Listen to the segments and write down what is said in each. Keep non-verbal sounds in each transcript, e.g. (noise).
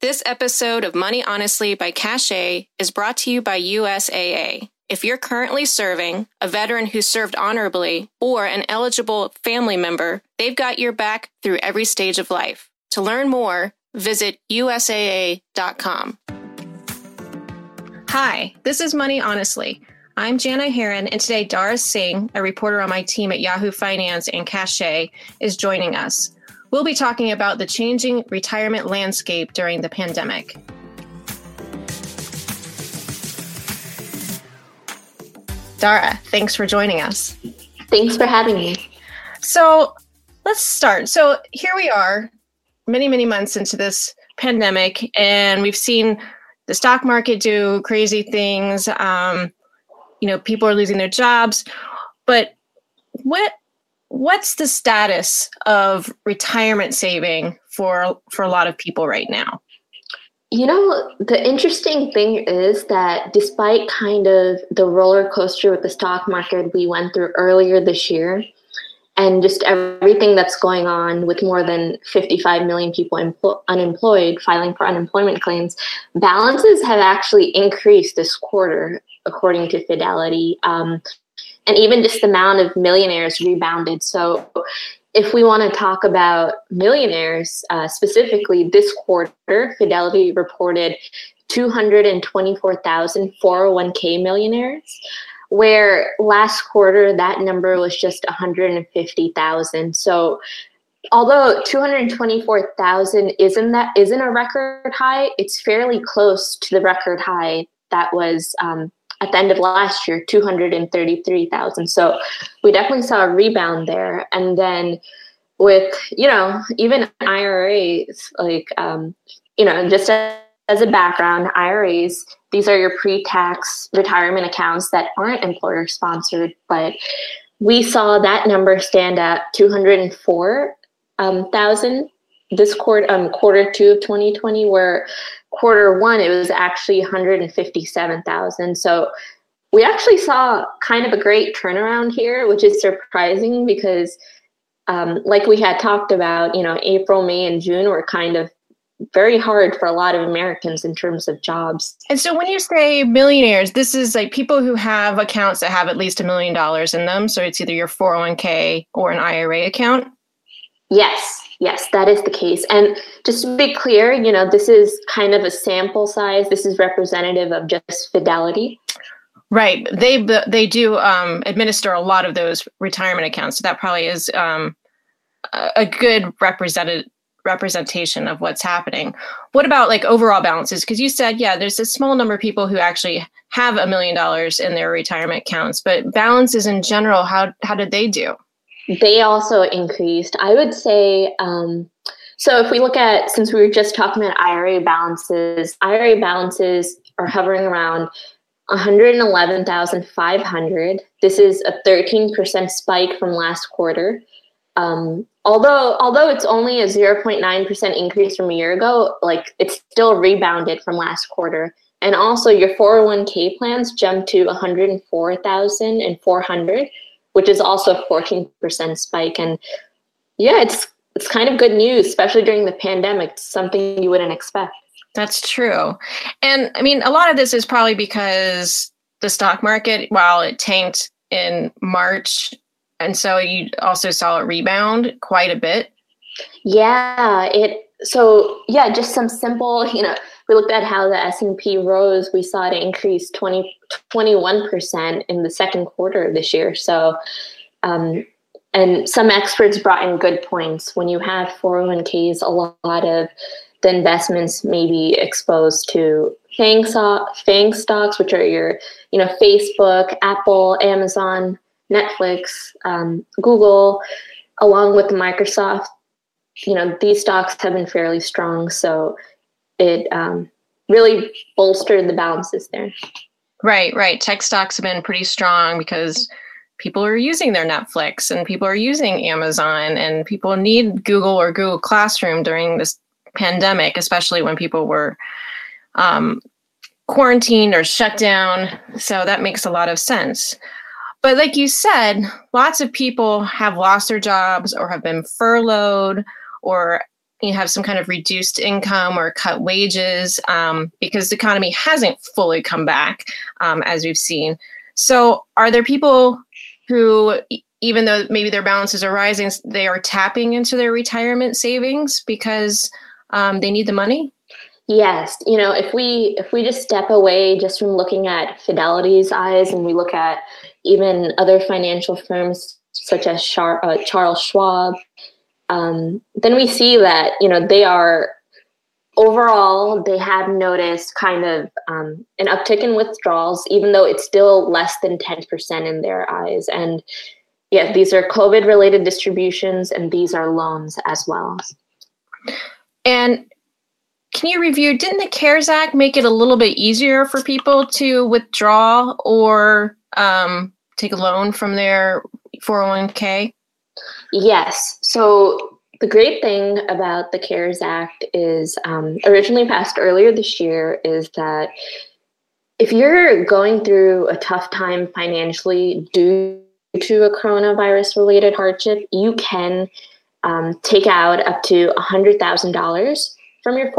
This episode of Money Honestly by Cashay is brought to you by USAA. If you're currently serving, a veteran who served honorably, or an eligible family member, they've got your back through every stage of life. To learn more, visit USAA.com. Hi, this is Money Honestly. I'm Janna Herron, and today Dhara Singh, a reporter on my team at Yahoo Finance and Cashay, is joining us. We'll be talking about the changing retirement landscape during the pandemic. Dhara, thanks for joining us. Thanks for having me. So let's start. So here we are, many, many months into this pandemic, and we've seen the stock market do crazy things. Um, you know, people are losing their jobs. But what what's the status of retirement saving for for a lot of people right now? You know, the interesting thing is that despite kind of the roller coaster with the stock market we went through earlier this year, and just everything that's going on with more than 55 million people empl- unemployed filing for unemployment claims, balances have actually increased this quarter, according to Fidelity. Um, and even just the amount of millionaires rebounded. So, if we want to talk about millionaires uh, specifically, this quarter, Fidelity reported 224,000 401k millionaires, where last quarter that number was just 150,000. So, although 224,000 isn't that isn't a record high, it's fairly close to the record high that was um, at the end of last year 233,000. So we definitely saw a rebound there. And then with, you know, even IRAs, like, um, you know, just as a background, IRAs, these are your pre tax retirement accounts that aren't employer sponsored, but we saw that number stand at 204,000 um, this quarter, um, quarter two of 2020, where quarter one, it was actually 157,000. So we actually saw kind of a great turnaround here, which is surprising because, um, like we had talked about, you know, April, May, and June were kind of very hard for a lot of Americans in terms of jobs. And so when you say millionaires, this is like people who have accounts that have at least a million dollars in them. So it's either your 401k or an IRA account. Yes, yes, that is the case. And just to be clear, you know, this is kind of a sample size. This is representative of just Fidelity. Right. They they do um, administer a lot of those retirement accounts. So that probably is um, a good represented representation of what's happening. What about like overall balances? Because you said, yeah, there's a small number of people who actually have a million dollars in their retirement accounts, but balances in general, how how did they do? They also increased. I would say, um, so if we look at, since we were just talking about IRA balances, IRA balances are hovering around 111,500. This is a 13% spike from last quarter. Um, although although it's only a 0.9% increase from a year ago, like it's still rebounded from last quarter. And also your 401k plans jumped to 104,400 which is also a 14% spike. And yeah, it's it's kind of good news, especially during the pandemic. It's something you wouldn't expect. That's true. And I mean, a lot of this is probably because the stock market, while it tanked in March, and so you also saw it rebound quite a bit. Yeah, it so yeah, just some simple, you know, we looked at how the S&P rose, we saw it increase 20, 21% in the second quarter of this year. So, um, and some experts brought in good points. When you have 401ks, a lot of the investments may be exposed to FANG, so- FANG stocks, which are your, you know, Facebook, Apple, Amazon, Netflix, um, Google, along with Microsoft. You know, these stocks have been fairly strong. So it um, really bolstered the balances there. Right, right. Tech stocks have been pretty strong because people are using their Netflix and people are using Amazon and people need Google or Google Classroom during this pandemic, especially when people were um, quarantined or shut down. So that makes a lot of sense. But like you said, lots of people have lost their jobs or have been furloughed or you have some kind of reduced income or cut wages um, because the economy hasn't fully come back, um, as we've seen. So, are there people who, even though maybe their balances are rising, they are tapping into their retirement savings because um, they need the money? Yes, you know, if we if we just step away just from looking at Fidelity's eyes and we look at even other financial firms such as Char- uh, Charles Schwab, um, then we see that you know they are overall they have noticed kind of um, an uptick in withdrawals, even though it's still less than ten percent in their eyes. And yeah, these are COVID related distributions, and these are loans as well. And can you review? Didn't the CARES Act make it a little bit easier for people to withdraw or um, take a loan from their 401k? Yes. So the great thing about the CARES Act is um, originally passed earlier this year is that if you're going through a tough time financially due to a coronavirus related hardship, you can um, take out up to $100,000 from your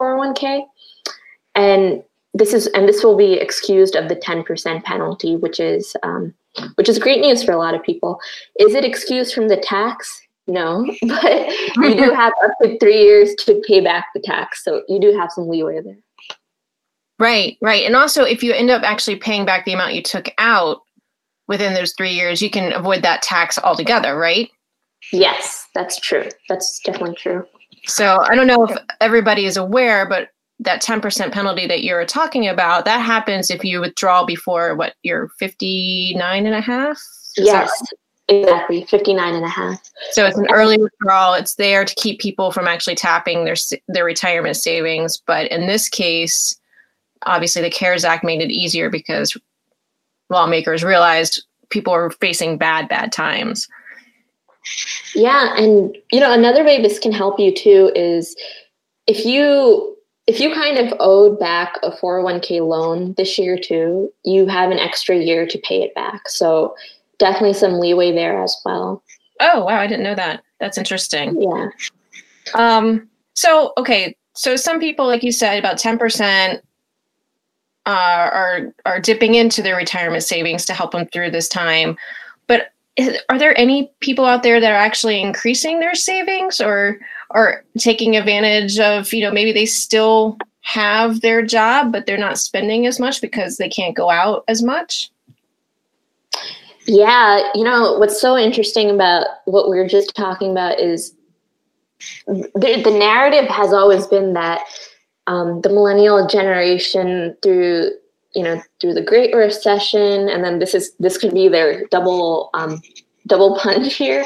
401k. And this is and this will be excused of the 10% penalty, which is um, which is great news for a lot of people. Is it excused from the tax? No, (laughs) but you do have up to three years to pay back the tax, so you do have some leeway there. Right, right, and also if you end up actually paying back the amount you took out within those three years, you can avoid that tax altogether, right? Yes, that's true. That's definitely true. So I don't know if everybody is aware, but that 10% penalty that you're talking about, that happens if you withdraw before what, you're 59 and a half? Is yes, exactly. 59 and a half. So it's an early withdrawal. It's there to keep people from actually tapping their, their retirement savings. But in this case, obviously the CARES Act made it easier because lawmakers realized people are facing bad, bad times. Yeah, and you know another way this can help you too is if you if you kind of owed back a 401k loan this year too, you have an extra year to pay it back. So definitely some leeway there as well. Oh wow, I didn't know that. That's interesting. Yeah. Um so okay, so some people like you said about 10% uh, are are dipping into their retirement savings to help them through this time. Are there any people out there that are actually increasing their savings or or taking advantage of you know maybe they still have their job but they're not spending as much because they can't go out as much? Yeah you know what's so interesting about what we are just talking about is the, the narrative has always been that um, the millennial generation through you know through the great recession and then this is this could be their double um, double punch (laughs) here.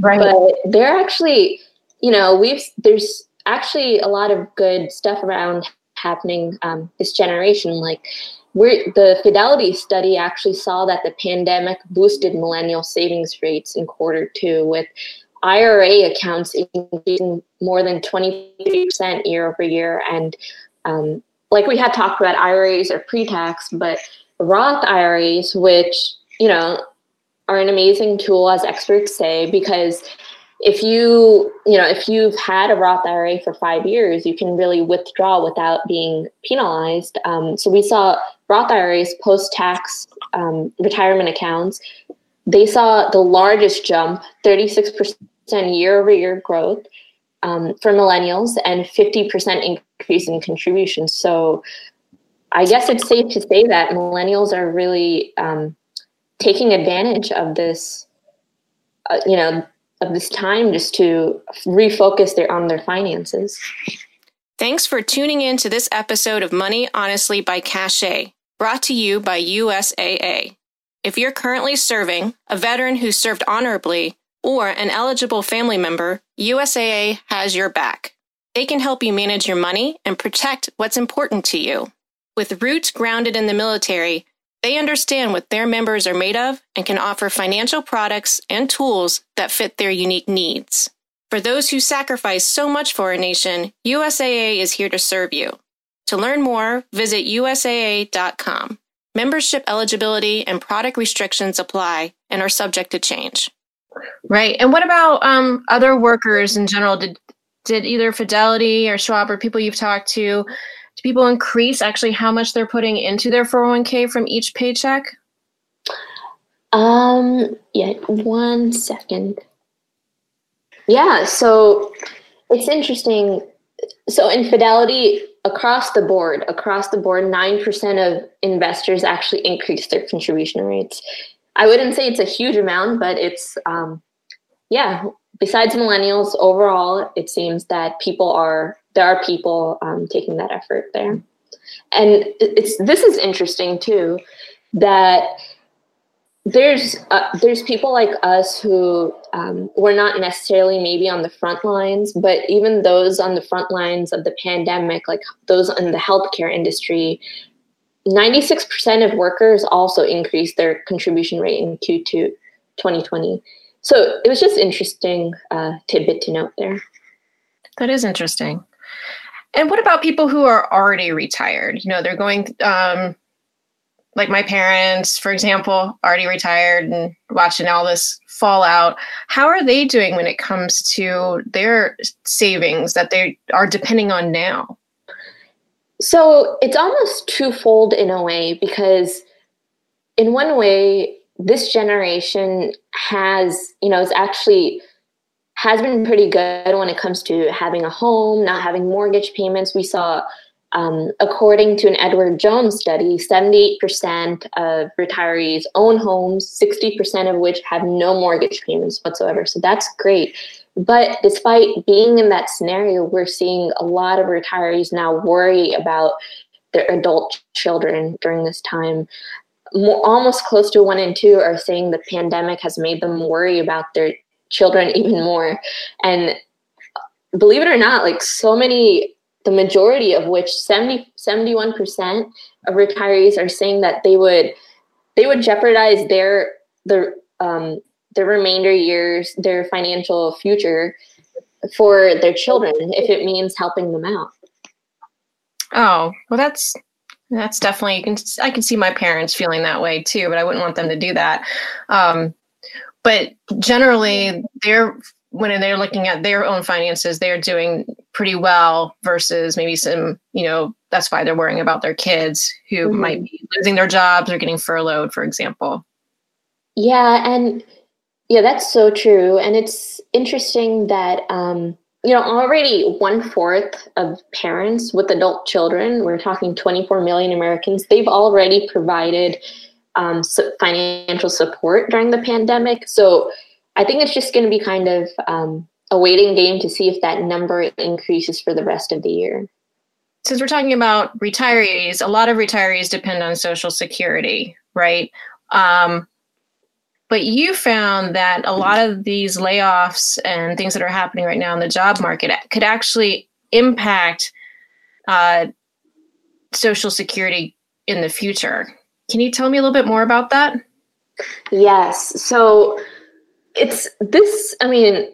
Right. But they're actually you know we've there's actually a lot of good stuff around happening um, this generation. Like we're, the fidelity study actually saw that the pandemic boosted millennial savings rates in quarter two with ira accounts increasing more than 23% year over year and um, like we had talked about IRAs or pre-tax, but Roth IRAs, which you know are an amazing tool, as experts say, because if you you know if you've had a Roth IRA for five years, you can really withdraw without being penalized. Um, so we saw Roth IRAs post-tax um, retirement accounts. They saw the largest jump, 36% year over year growth um, for millennials and 50% increase in contributions. So I guess it's safe to say that millennials are really um, taking advantage of this, uh, you know, of this time just to refocus their on their finances. Thanks for tuning in to this episode of Money Honestly by Cashay, brought to you by USAA. If you're currently serving, a veteran who served honorably, or an eligible family member, USAA has your back. They can help you manage your money and protect what's important to you. With roots grounded in the military, they understand what their members are made of and can offer financial products and tools that fit their unique needs. For those who sacrifice so much for our nation, USAA is here to serve you. To learn more, visit USAA.com. Membership eligibility and product restrictions apply and are subject to change. Right. And what about um, other workers in general? Did did either Fidelity or Schwab or people you've talked to, do people increase actually how much they're putting into their 401k from each paycheck? Um, yeah, one second. Yeah, so it's interesting. So in Fidelity, across the board, across the board, 9% of investors actually increase their contribution rates. I wouldn't say it's a huge amount, but it's, um, yeah, besides millennials, overall, it seems that people are, there are people um, taking that effort there. And it's, this is interesting too, that there's uh, there's people like us who um, were not necessarily maybe on the front lines, but even those on the front lines of the pandemic, like those in the healthcare industry, 96% of workers also increased their contribution rate in Q2 2020. So it was just interesting uh, tidbit to note there. That is interesting. And what about people who are already retired? You know, they're going um, like my parents, for example, already retired and watching all this fallout. How are they doing when it comes to their savings that they are depending on now? So it's almost twofold in a way because, in one way, this generation has, you know, it's actually has been pretty good when it comes to having a home, not having mortgage payments. We saw um, according to an Edward Jones study, 78% of retirees own homes, 60% of which have no mortgage payments whatsoever. So that's great. But despite being in that scenario, we're seeing a lot of retirees now worry about their adult children during this time. More, almost close to one in two are saying the pandemic has made them worry about their children (laughs) even more. And believe it or not, like so many the majority of which 70, 71% of retirees are saying that they would they would jeopardize their their um, their remainder years, their financial future for their children if it means helping them out. Oh, well that's that's definitely you can I can see my parents feeling that way too, but I wouldn't want them to do that. Um, but generally they're when they're looking at their own finances, they're doing pretty well versus maybe some, you know, that's why they're worrying about their kids who mm-hmm. might be losing their jobs or getting furloughed, for example. Yeah, and yeah, that's so true. And it's interesting that um, you know, already one fourth of parents with adult children, we're talking 24 million Americans, they've already provided um, financial support during the pandemic. So I think it's just going to be kind of um, a waiting game to see if that number increases for the rest of the year. Since we're talking about retirees, a lot of retirees depend on Social Security, right? Um, but you found that a lot of these layoffs and things that are happening right now in the job market could actually impact uh, Social Security in the future. Can you tell me a little bit more about that? Yes. So it's this, I mean,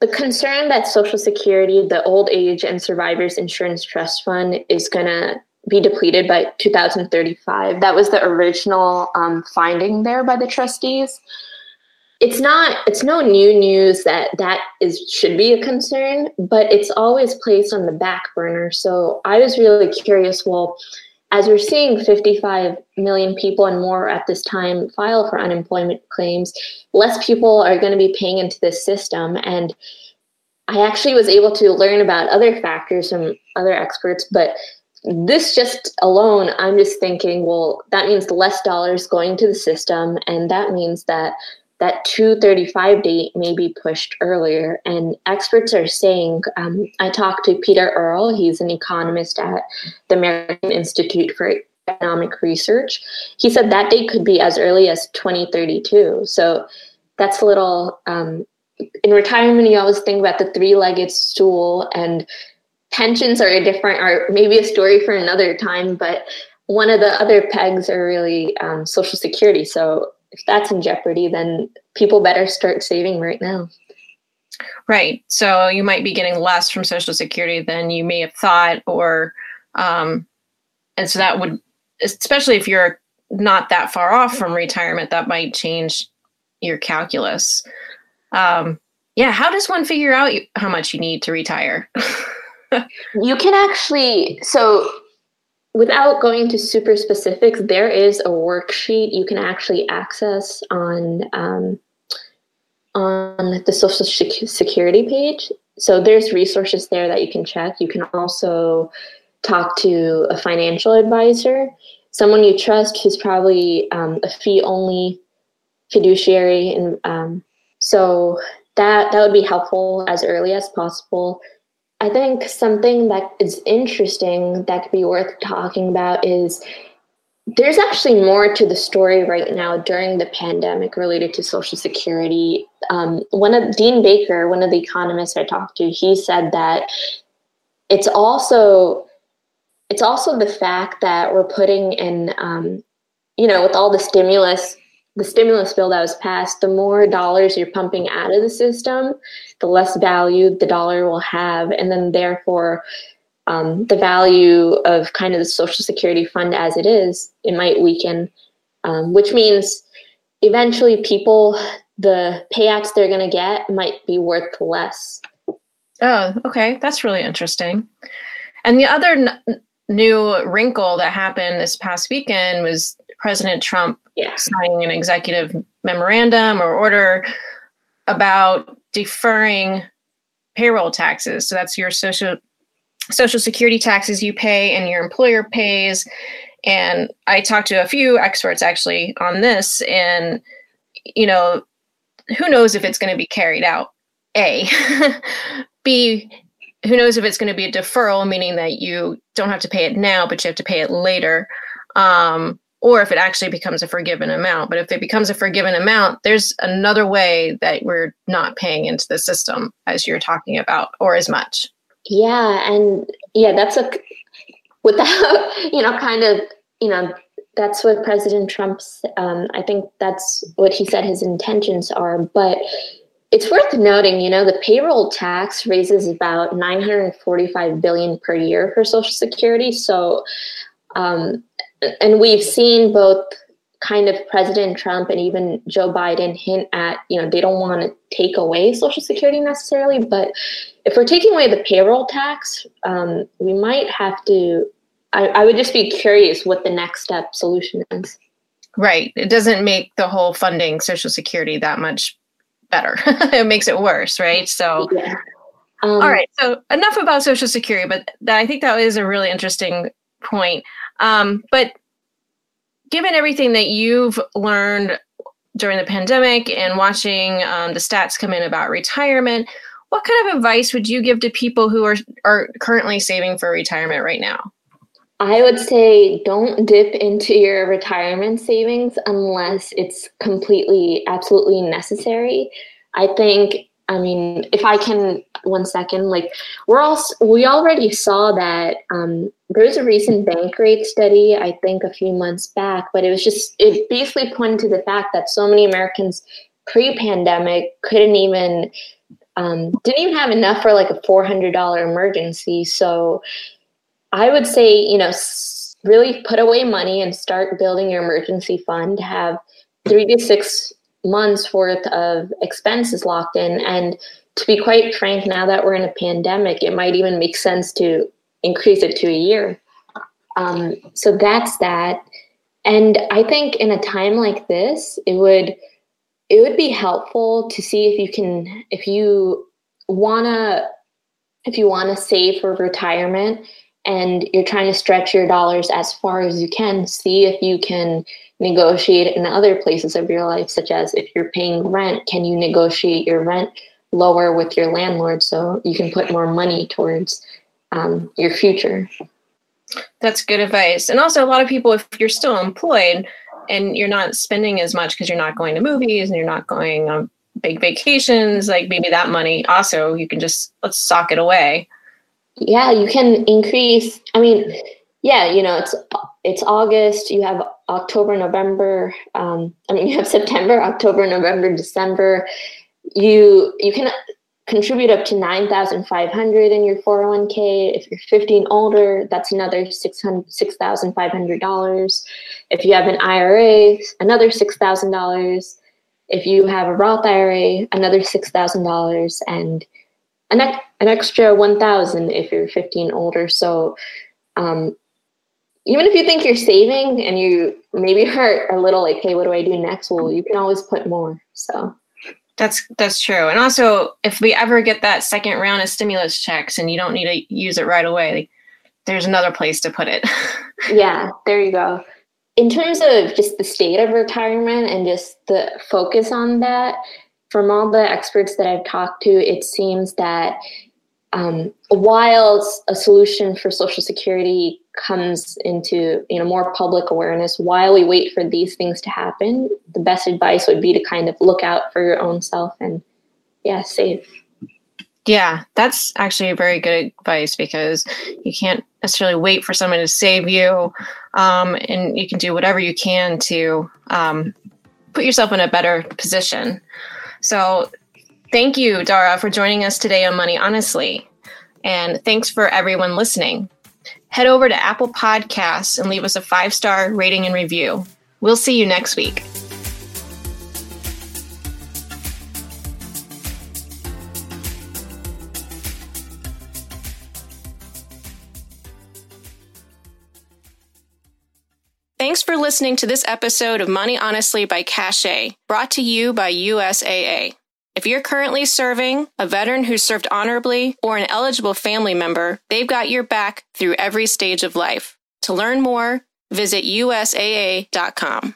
the concern that Social Security, the Old Age and Survivors Insurance Trust Fund, is going to be depleted by 2035. That was the original um, finding there by the trustees. It's not. It's no new news that that is should be a concern, but it's always placed on the back burner. So I was really curious. Well, as we're seeing 55 million people and more at this time file for unemployment claims, less people are going to be paying into this system. And I actually was able to learn about other factors from other experts, but this just alone, I'm just thinking, well, that means less dollars going to the system, and that means that that 235 date may be pushed earlier. And experts are saying, um, I talked to Peter Earle, he's an economist at the American Institute for Economic Research. He said that date could be as early as 2032. So that's a little, um, in retirement, you always think about the three legged stool, and pensions are a different, or maybe a story for another time, but one of the other pegs are really um, Social Security. So if that's in jeopardy, then people better start saving right now. Right. So you might be getting less from Social Security than you may have thought, or, um, and so that would, especially if you're not that far off from retirement, that might change your calculus. Um, yeah, how does one figure out how much you need to retire? (laughs) you can actually, so without going into super specifics, there is a worksheet you can actually access on um, on the Social Security page. So there's resources there that you can check. You can also talk to a financial advisor, someone you trust who's probably um, a fee only fiduciary, and um, so that that would be helpful as early as possible. I think something that is interesting that could be worth talking about is there's actually more to the story right now during the pandemic related to Social Security. Um, one of Dean Baker, one of the economists I talked to, he said that it's also it's also the fact that we're putting in, um, you know, with all the stimulus the stimulus bill that was passed, the more dollars you're pumping out of the system, the less value the dollar will have. And then, therefore, um, the value of kind of the Social Security fund as it is, it might weaken, um, which means eventually people, the payouts they're going to get might be worth less. Oh, okay. That's really interesting. And the other n- new wrinkle that happened this past weekend was President Trump yeah. signing an executive memorandum or order about deferring payroll taxes. So that's your social social security taxes you pay and your employer pays. And I talked to a few experts actually on this, and you know, who knows if it's going to be carried out? A, (laughs) B, who knows if it's going to be a deferral, meaning that you don't have to pay it now, but you have to pay it later. Um, or if it actually becomes a forgiven amount. But if it becomes a forgiven amount, there's another way that we're not paying into the system, as you're talking about, or as much. Yeah. And yeah, that's a, without, (laughs) you know, kind of, you know, that's what President Trump's, um, I think that's what he said his intentions are. But it's worth noting, you know, the payroll tax raises about 945 billion per year for Social Security. So, um, and we've seen both kind of President Trump and even Joe Biden hint at, you know, they don't want to take away Social Security necessarily, but if we're taking away the payroll tax, um, we might have to. I, I would just be curious what the next step solution is. Right. It doesn't make the whole funding Social Security that much better. (laughs) it makes it worse, right? So, yeah. um, all right. So, enough about Social Security, but I think that is a really interesting point. Um, but given everything that you've learned during the pandemic and watching um, the stats come in about retirement, what kind of advice would you give to people who are, are currently saving for retirement right now? I would say don't dip into your retirement savings unless it's completely, absolutely necessary. I think I mean, if I can, one second, like we're all we already saw that um, there was a recent Bankrate study, I think, a few months back, but it was just it basically pointed to the fact that so many Americans pre-pandemic couldn't even um, didn't even have enough for like a four hundred dollar emergency. So I would say, you know, really put away money and start building your emergency fund. Have three to six months worth of expenses locked in. And to be quite frank, now that we're in a pandemic, it might even make sense to increase it to a year. Um, so that's that. And I think in a time like this, it would it would be helpful to see if you can if you wanna if you wanna save for retirement and you're trying to stretch your dollars as far as you can, see if you can negotiate in other places of your life, such as if you're paying rent, can you negotiate your rent lower with your landlord so you can put more money towards um, your future? That's good advice. And also, a lot of people, if you're still employed and you're not spending as much because you're not going to movies and you're not going on big vacations, like maybe that money also you can just let's sock it away. Yeah, you can increase. I mean, yeah, you know, it's it's August. You have October, November. Um, I mean, (laughs) you have September, October, November, December. You you can contribute up to nine thousand five hundred in your four hundred one k. If you're fifteen older, that's another six hundred six thousand five hundred dollars. If you have an IRA, another six thousand dollars. if you have a Roth IRA, another $6,000 and an, an extra 1000 if you're 15 older. So um, even if you think you're saving and you maybe are a little like, hey, what do I do next? Well, you can always put more. So that's that's true. And also, if we ever get that second round of stimulus checks and you don't need to use it right away, there's another place to put it. (laughs) yeah, there you go. In terms of just the state of retirement and just the focus on that, from all the experts that I've talked to, it seems that um, while a solution for Social Security comes into you know more public awareness while we wait for these things to happen the best advice would be to kind of look out for your own self and yeah save. Yeah that's actually a very good advice because you can't necessarily wait for someone to save you um, and you can do whatever you can to um, put yourself in a better position. So thank you dhara for joining us today on money honestly and thanks for everyone listening head over to Apple Podcasts and leave us a five star rating and review. We'll see you next week. Thanks for listening to this episode of Money Honestly by Cashay, brought to you by USAA. If you're currently serving, a veteran who served honorably, or an eligible family member, they've got your back through every stage of life. To learn more, visit usaa.com.